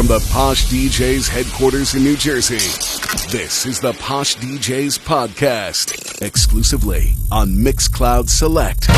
From the Posh DJs headquarters in New Jersey, this is the Posh DJs podcast, exclusively on Mixcloud Select.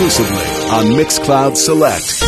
exclusively on Mixcloud Select.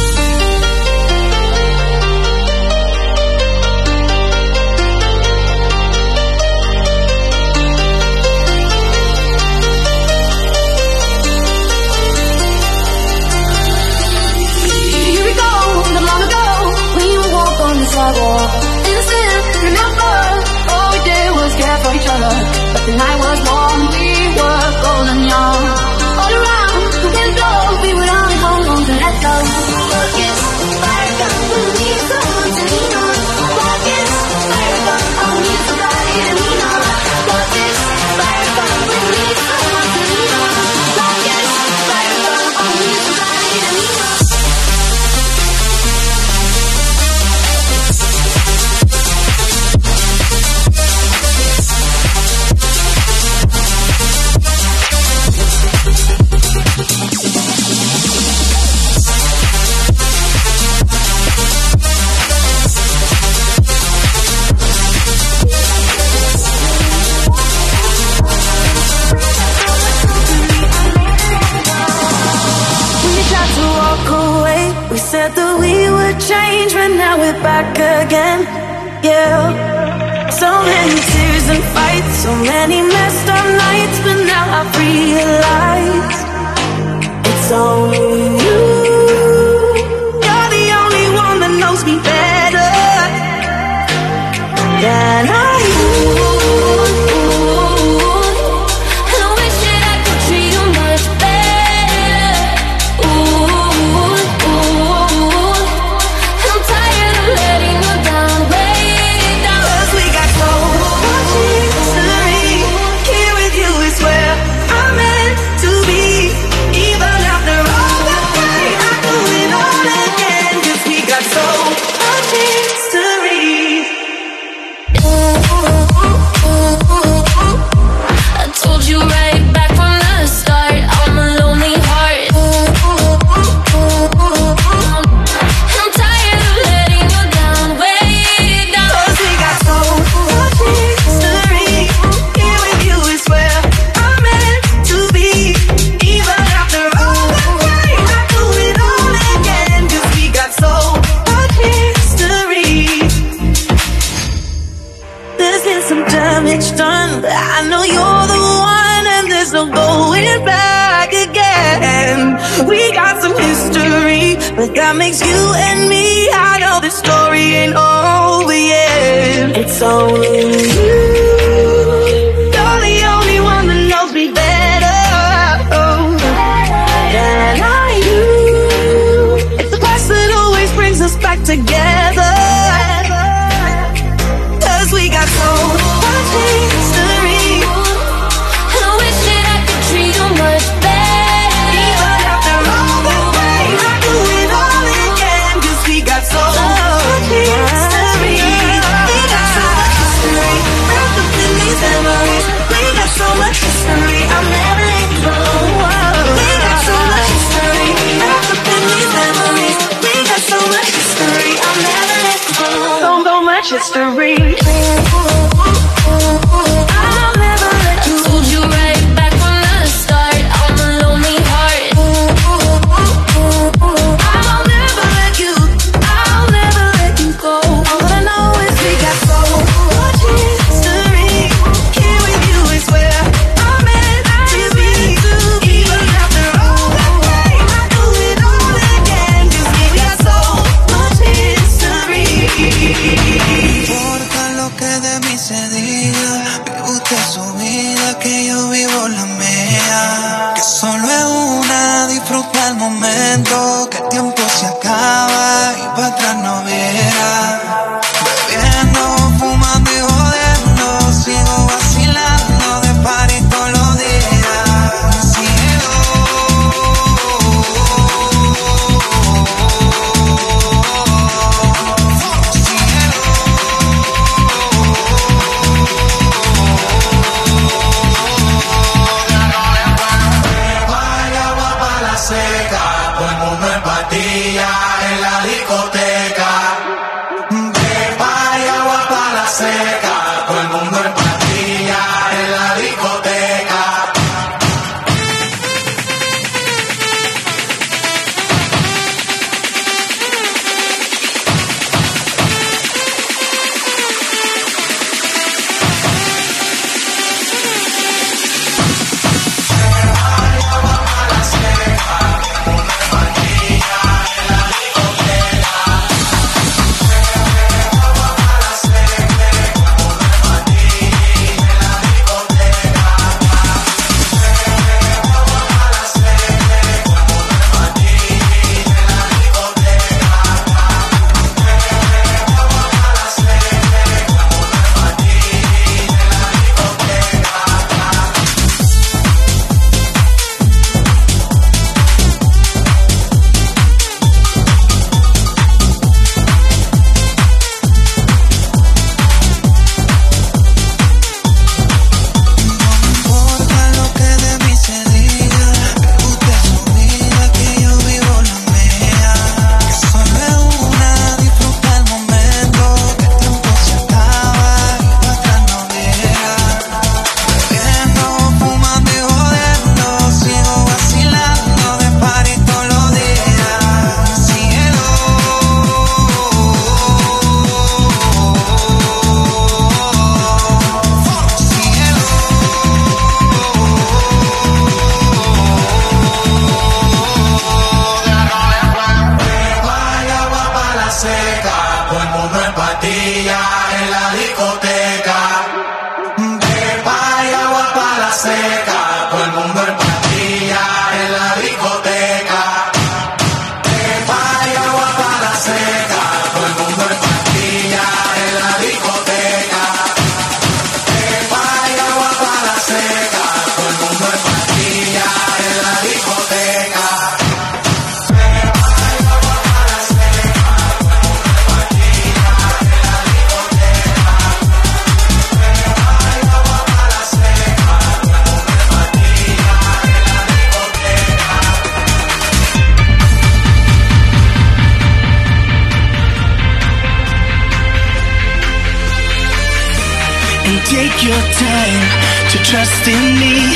trust in me,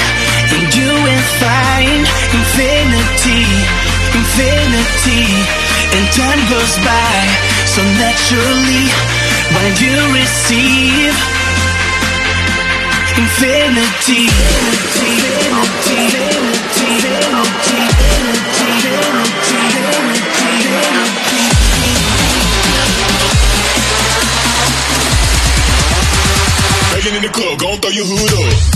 and you will find infinity, infinity. And time goes by so naturally when you receive infinity, infinity, infinity, infinity, infinity, infinity, infinity, infinity. in the club, gon' throw your hood up.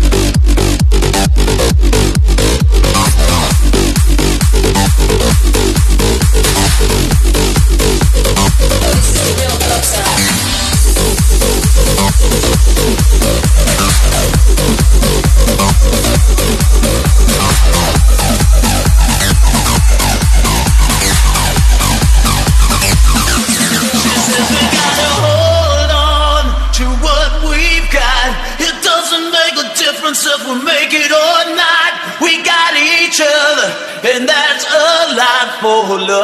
হলো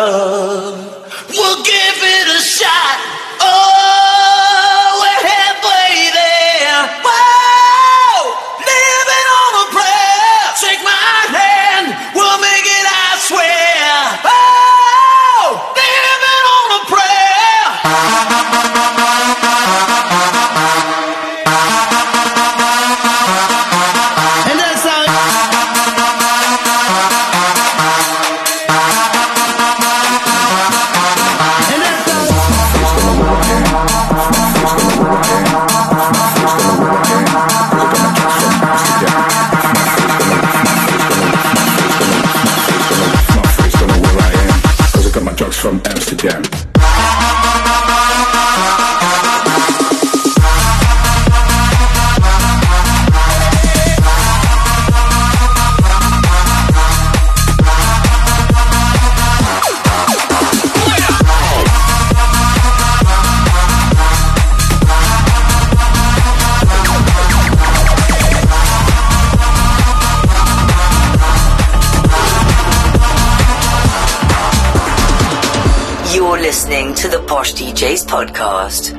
You're listening to the Posh DJs podcast.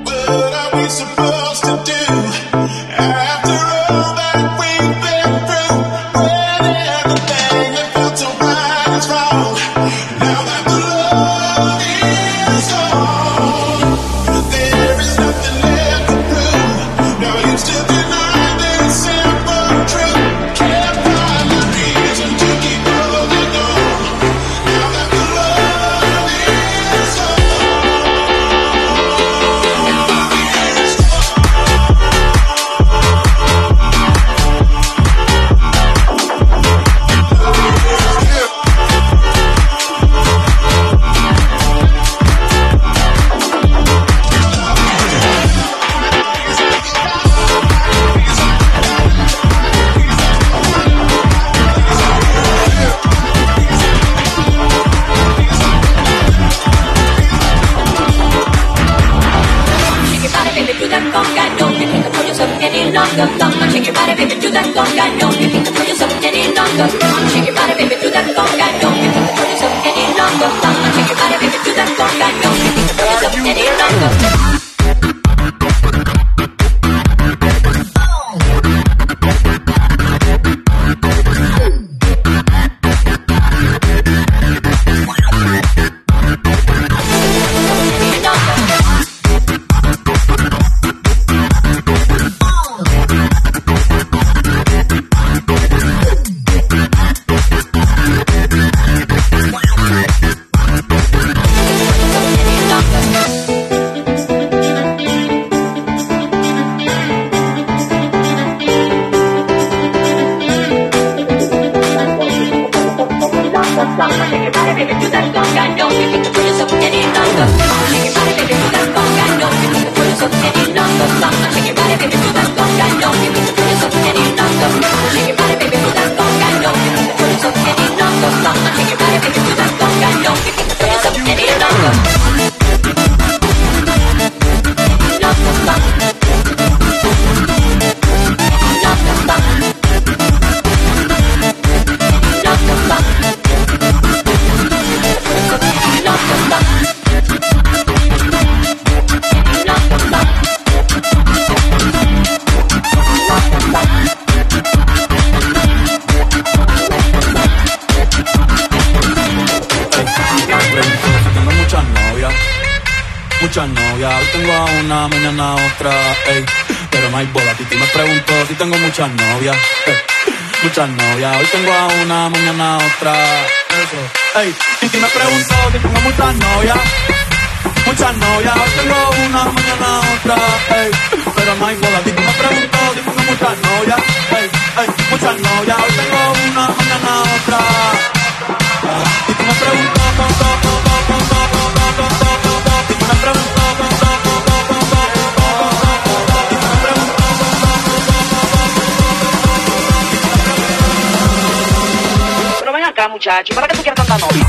baci, ma adesso che era andando a noi.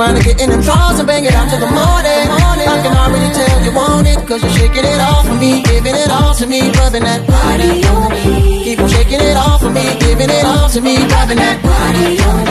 Trying to get in them drawers and bang it out till the morning. I can already tell you want it, cause you're shaking it off for me, giving it all to me, rubbing that body on me. Keep on shaking it off for me, giving it all to me, rubbing that body on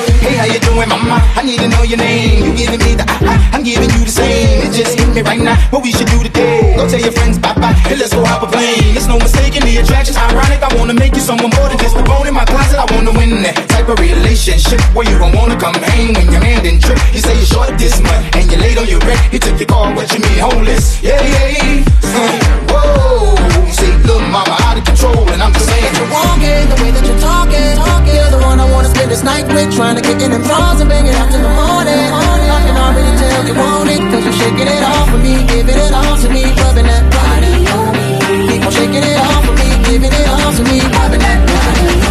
me. Hey, how you doing, mama? I need to know your name. You giving me the ah, ah, I'm giving you the same. It just hit me right now. What we should do today? Go tell your friends bye bye, and let's go hop a plane. It's no mistaking the attraction's ironic. I wanna make you someone more than just a bone in my closet. I wanna win that type of relationship where you don't wanna come hang when your man didn't trip. You say you're short this month, and you're late on your rent. He took your car, what you mean homeless? Yeah, yeah. Whoa, say little mama out of control, and I'm just saying. You're walking, the way that you're talking, talking. You're the one I wanna spend this night with, trying to get in them drawers and bang it out till the morning. I can already tell you want it, cause you're shaking it off for me, giving it all to me, rubbing that body on me. Keep on shaking it off for me, giving it all to me, rubbing that body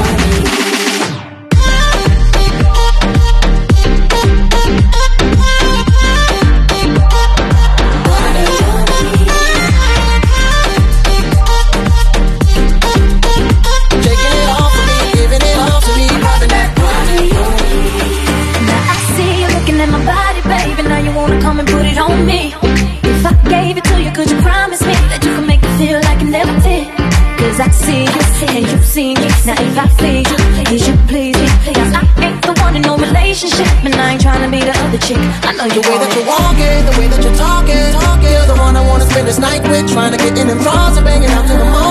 if I please you, please you please me. Cause I ain't the one in no relationship, and I ain't trying to be the other chick. I know you The way that you're walking, the way that you're talking, talking. You're the one I wanna spend this night with, trying to get in them drawers and bang it out till the morning.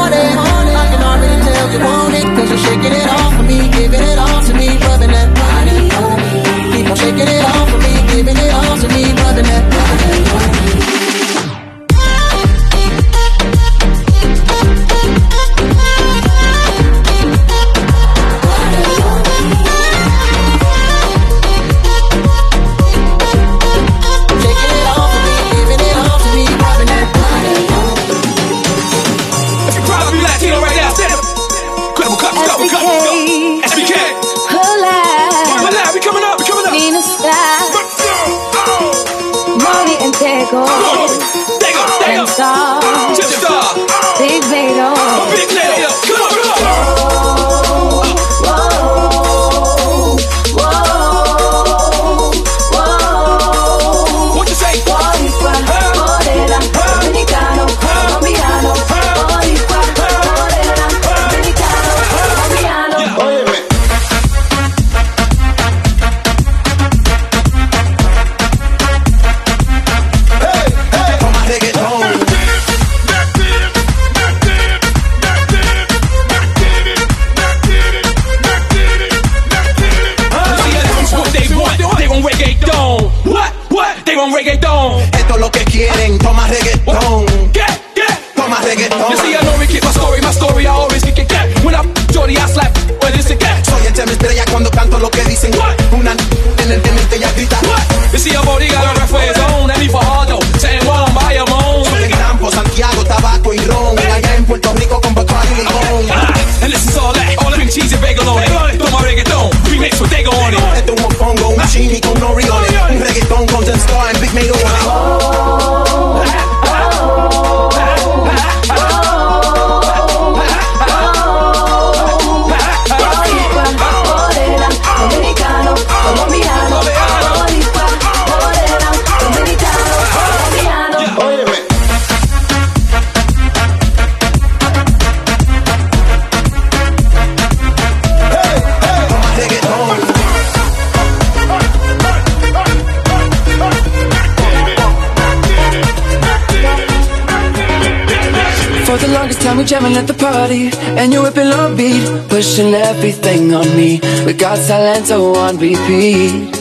Party And you're whipping on beat Pushing everything on me. We got Salento on repeat.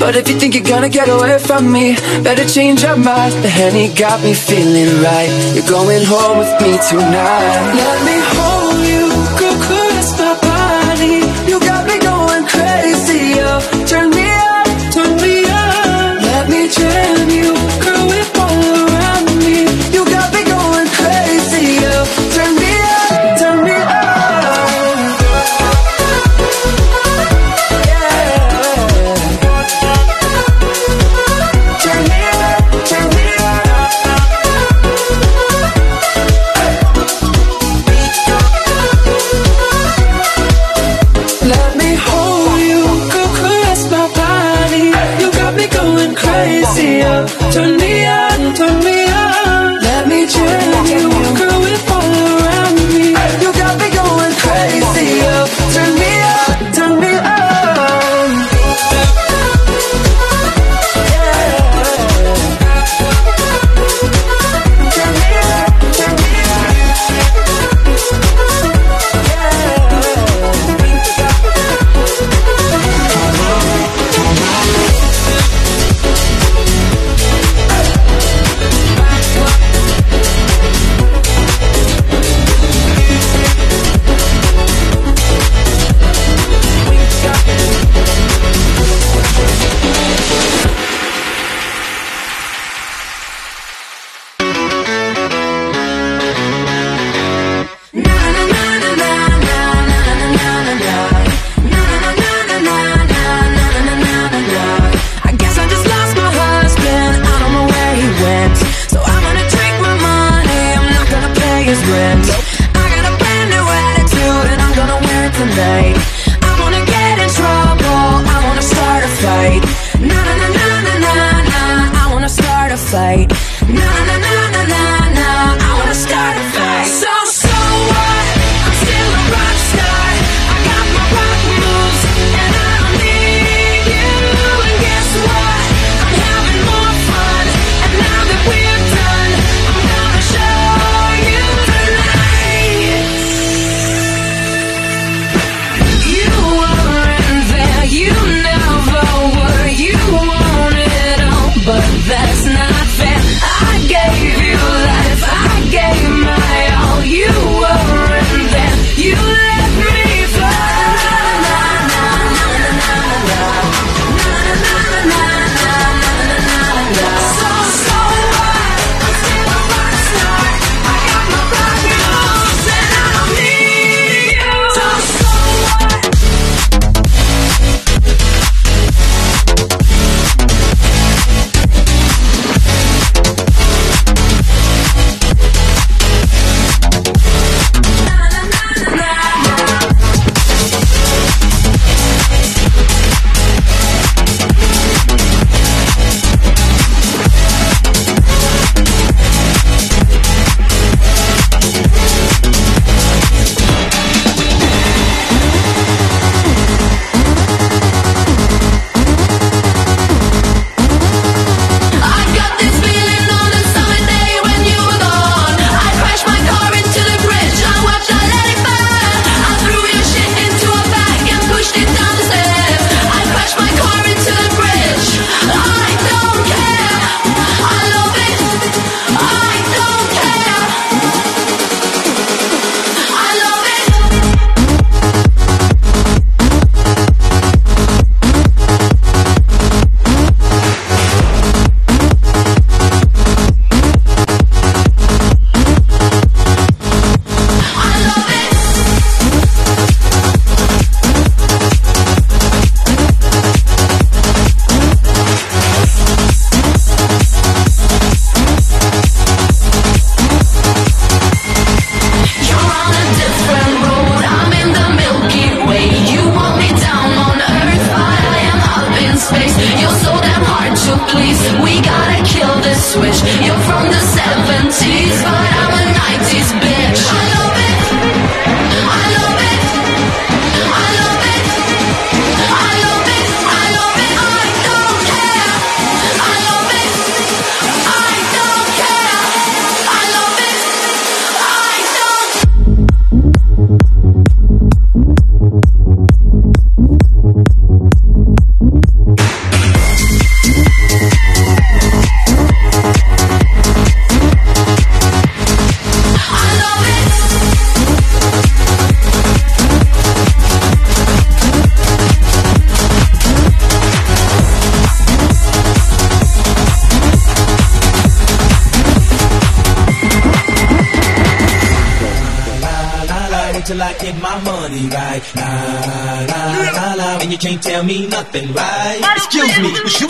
But if you think you're gonna get away from me Better change your mind. The Henny got me feeling right. You're going home with me tonight. Let me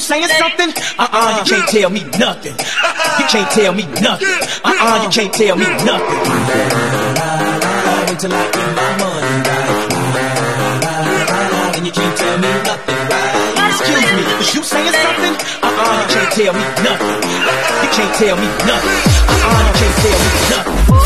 saying something? Uh-uh, uh-uh, you can't tell me nothing. You can't tell me nothing. Uh-uh, you can't tell me nothing. Until I get my money right. And you can't tell me nothing right. Excuse me, is you saying something? Uh-uh, you can't tell me nothing. You can't tell me nothing. Uh-uh, you can't tell me nothing.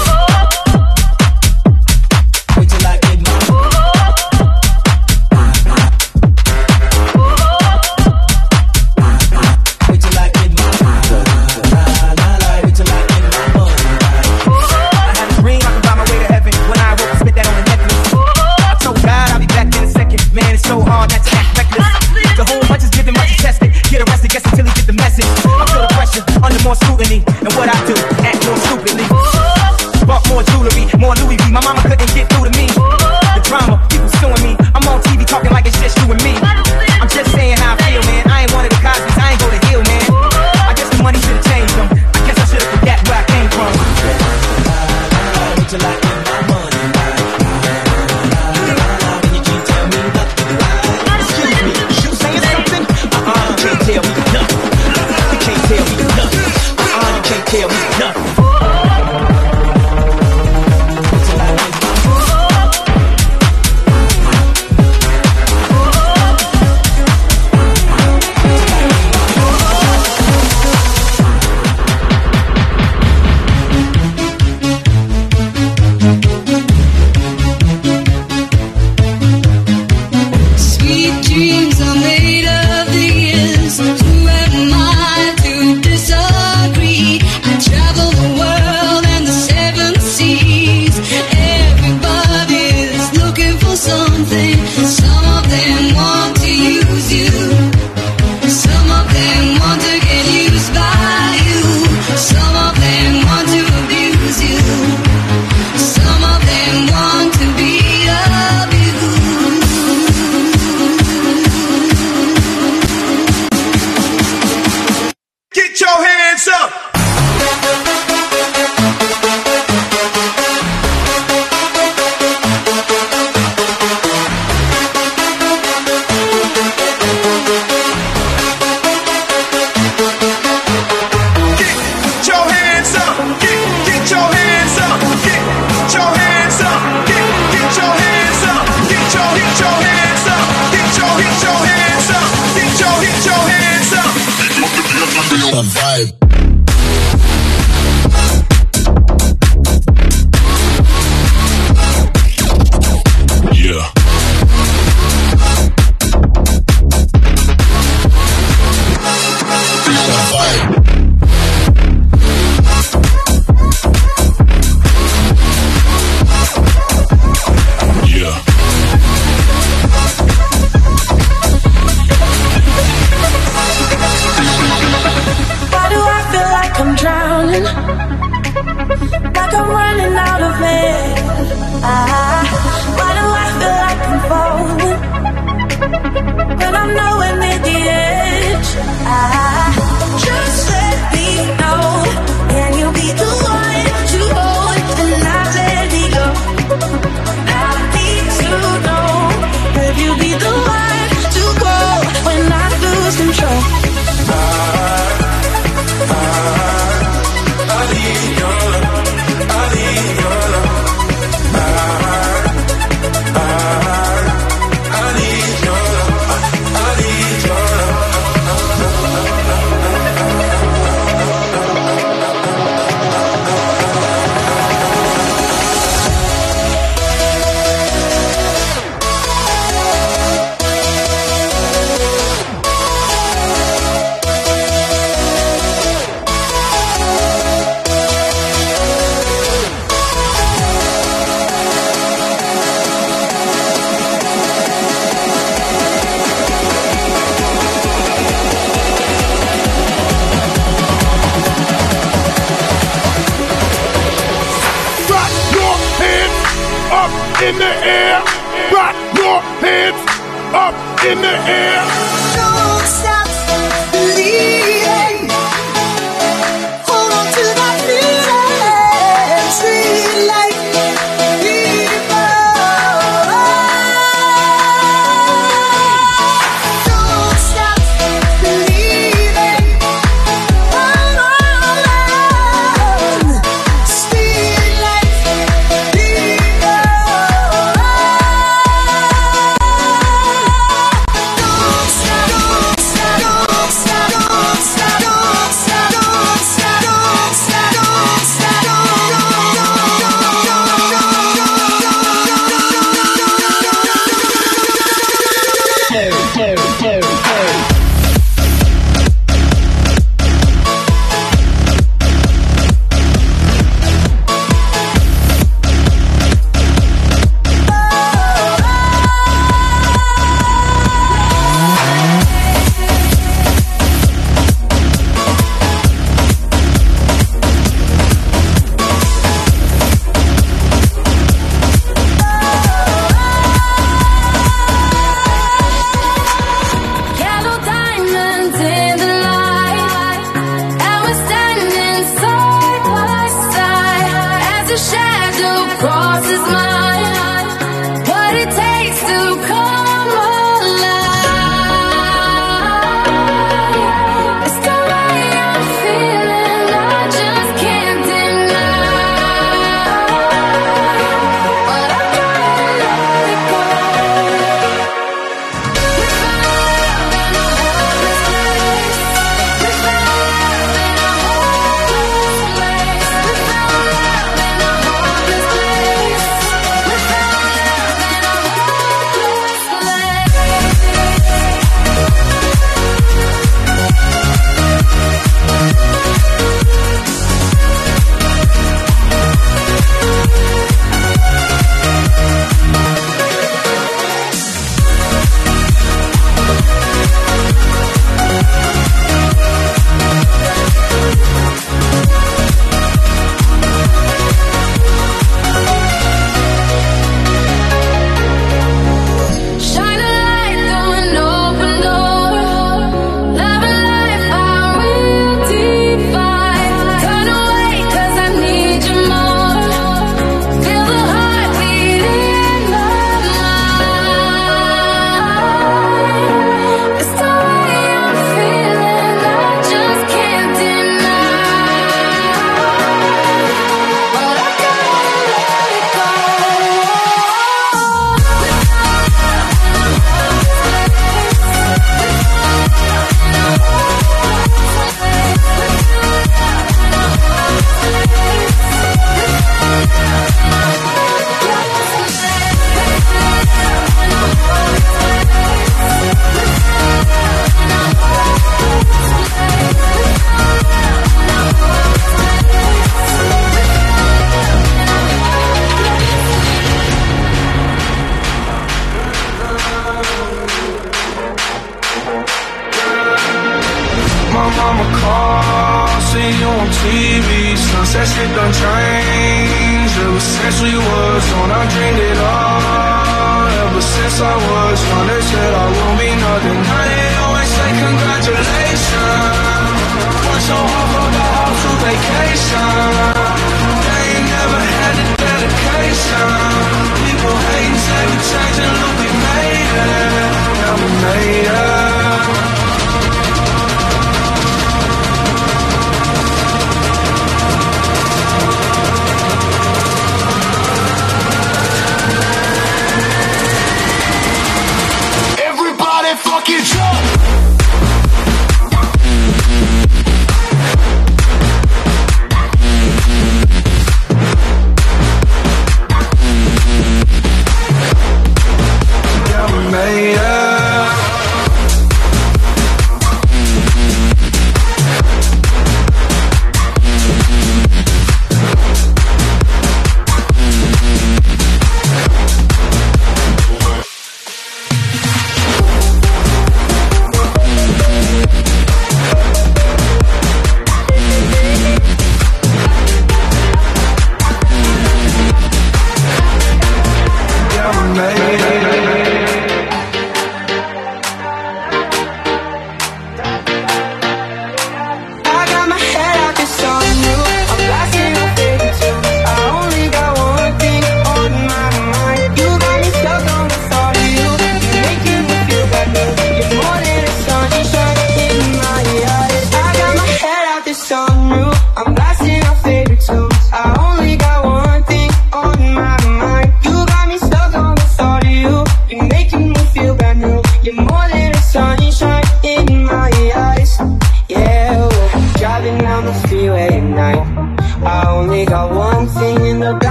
I was trying to say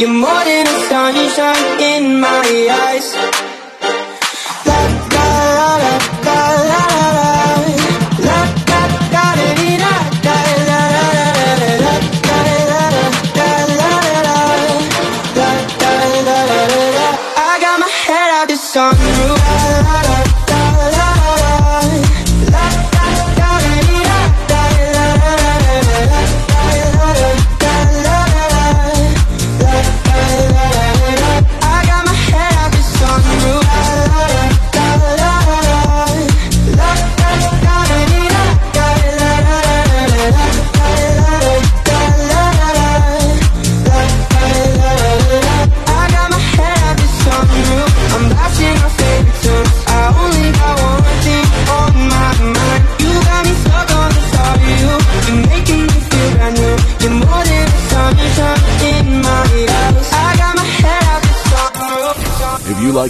You're more than a sunshine in my eyes.